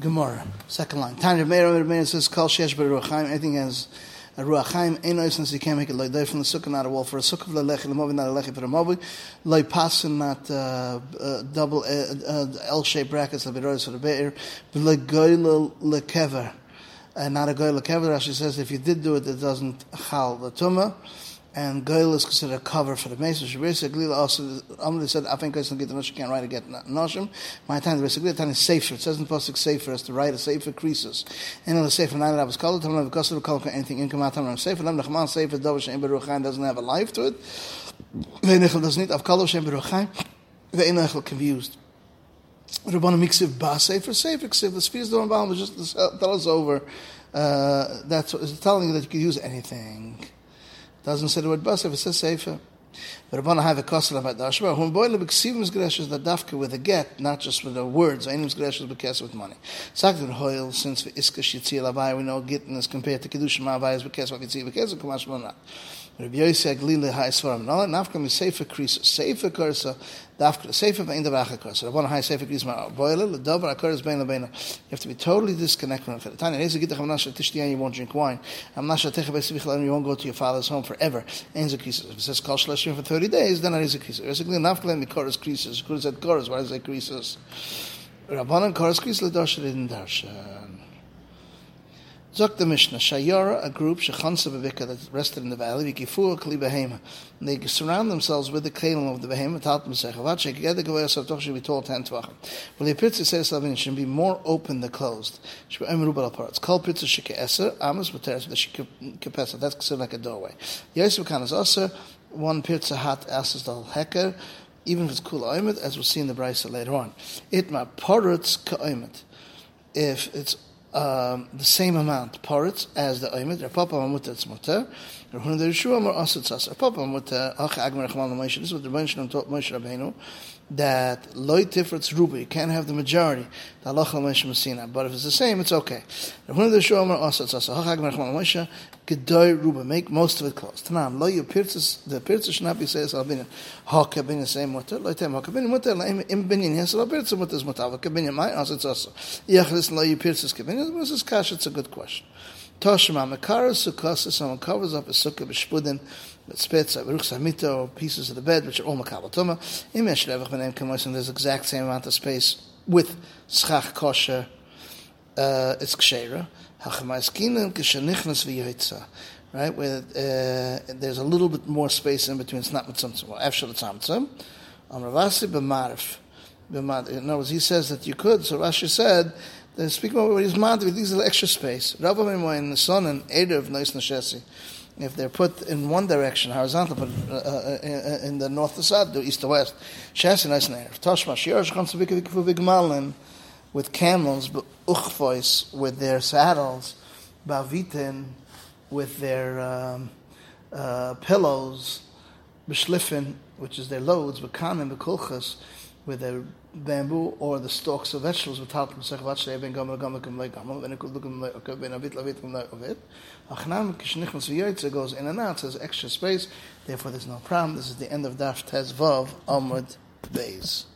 Gemara, second line. Tanya Meir Meir says, Kol Shesh Beruachayim, anything has a Ruachayim, Ein Oisnes, you can't make it like from the sukkah, not a wall. For a sukkah, Lechi, Lemovi, not a Lechi, for a Movi. Loi Pasin, not uh, uh, double uh, uh, L-shaped brackets, Leberois for the Beir. Loi Goyle Lekever, and not a Goyle Lekever. Rashi says, if you did do it, it doesn't chal the Tumah and Goyle is considered a cover for the Mesa. Shabbos Glila also, Amri said, I think Goyle get the Noshim, can't write a get Noshim. My time, the Glila time is safer. It says in Pasuk safer as to write a safer creases. And on the safer nine, I was called, Tam Lev Kosser, Kol anything in Kamat Tam safer, Lam Lechman safer, Dovish, Shem Beruchaim doesn't have a life to it. Veinechel does not, Avkalo Shem Beruchaim, Veinechel confused. Rabbana Miksiv Ba Sefer, Sefer Ksiv, the Spheres don't Baal, just tell us over, uh, that's telling you that you can use anything. Doesn't say the word basif, it says sefer. But Rabbana have a kosel about the Ashba. Whom boile b'ksivim greshes the dafka with a get, not just with the words. Einim greshes b'kes with money. The hoil since for iska shitzil avai we know getting is compared to kedushim avai is b'kes v'kitzil b'kes v'kumash monat. Rabbi Yosef nafka mi sefer krisa. Sefer ve'in High Sefer krisa boile. Bein lebeina. You have to be totally disconnected from it. Tanya, Eza gitach amnasha tishtiyan, you won't drink wine. Amnasha techa besivichlan, you won't go to your father's home forever. Enza krisa. If it says shlashim for 30 days, then it is a krisa. Basically, nafka len mi koras krisas. Kuras at koras. Why does it krisa didn't darsha. Zok the Mishnah, Shayara, a group, Shechansa Bevika, that rested in the valley, Vikifu Kli Behema. They surround themselves with the Kalim of the Behema, Talp Mesech, Avache, Geda Gavaya Savtoch should be told ten tvachim. Well, the Pitzah says something should be more open than closed. Should be Emru Bala parts. Kol Pitzah Shike Eser, Amos Materes, the Shike Kepesa, that's considered like a doorway. Yosef Kanas Aser, one Pitzah Hat Asas Dal Heker, even if it's Kula Oimet, as we'll see in the Brisa later on. Itma Porutz Ka'oimet. If it's um, the same amount parrots as the oimet. Papa Mamuta Tzmoter. Rahun the Yeshua Amar Asat Sasa. Papa Mamuta Ach Agmar Chmal Moshe. This is what the Rebbeinu taught Moshe Rabbeinu that loy tifretz ruba, you can't have the majority. The halacha Moshe miSinai, but if it's the same, it's okay. Rahun the Yeshua Amar Asat Sasa. Ach Agmar Chmal Moshe. Gedoy ruba, make most of it close. Tanam loy your pirtzes, the pirtzes should not be says albinin. Ha kabinin same mutter. Loy tem ha kabinin mutter. Laim im binyin yes lo pirtzes mutter is mutter. Kabinin my Asat Sasa. Yachlis loy your pirtzes kabinin. This is kash. It's a good question. Toshima Makara Sukkasa, someone covers up a sukkah b'shpudin, with spits, ruchs hamita, or pieces of the bed, which are all makabatuma. Imesh levach b'neim kamosim, there's the exact same amount of space with schach kosher, uh, it's kshera. Hachamaskinim kishanichnas v'yoitza. Right, where uh, there's a little bit more space in between. It's not mitzvah. Well, the tzamtzum, on Ravasi b'marif. In other words, he says that you could. So Rashi said then speaking about what he's these are extra space. Rabbi in the sun and Erev Nois Nashesi, if they're put in one direction, horizontal, but uh, uh, uh in the north to south, the east to west, Shesi Nois Nerev. Toshma, Tzavika Vikifu Vigmalin, with camels, but Uchvois, with their saddles, Bavitin, with their um, uh, pillows, B'shlifin, which is their loads, B'kanim, B'kulchas, with their bamboo or the stalks of vegetables with talcum sechvat shrei ben gamal gamal lei gamal ben ikul lukum lei okay ben avit lavit lei avit. Achnam kishnichmas v'yoytze goes in and out says extra space therefore there's no problem. This is the end of daf tez vav amud beis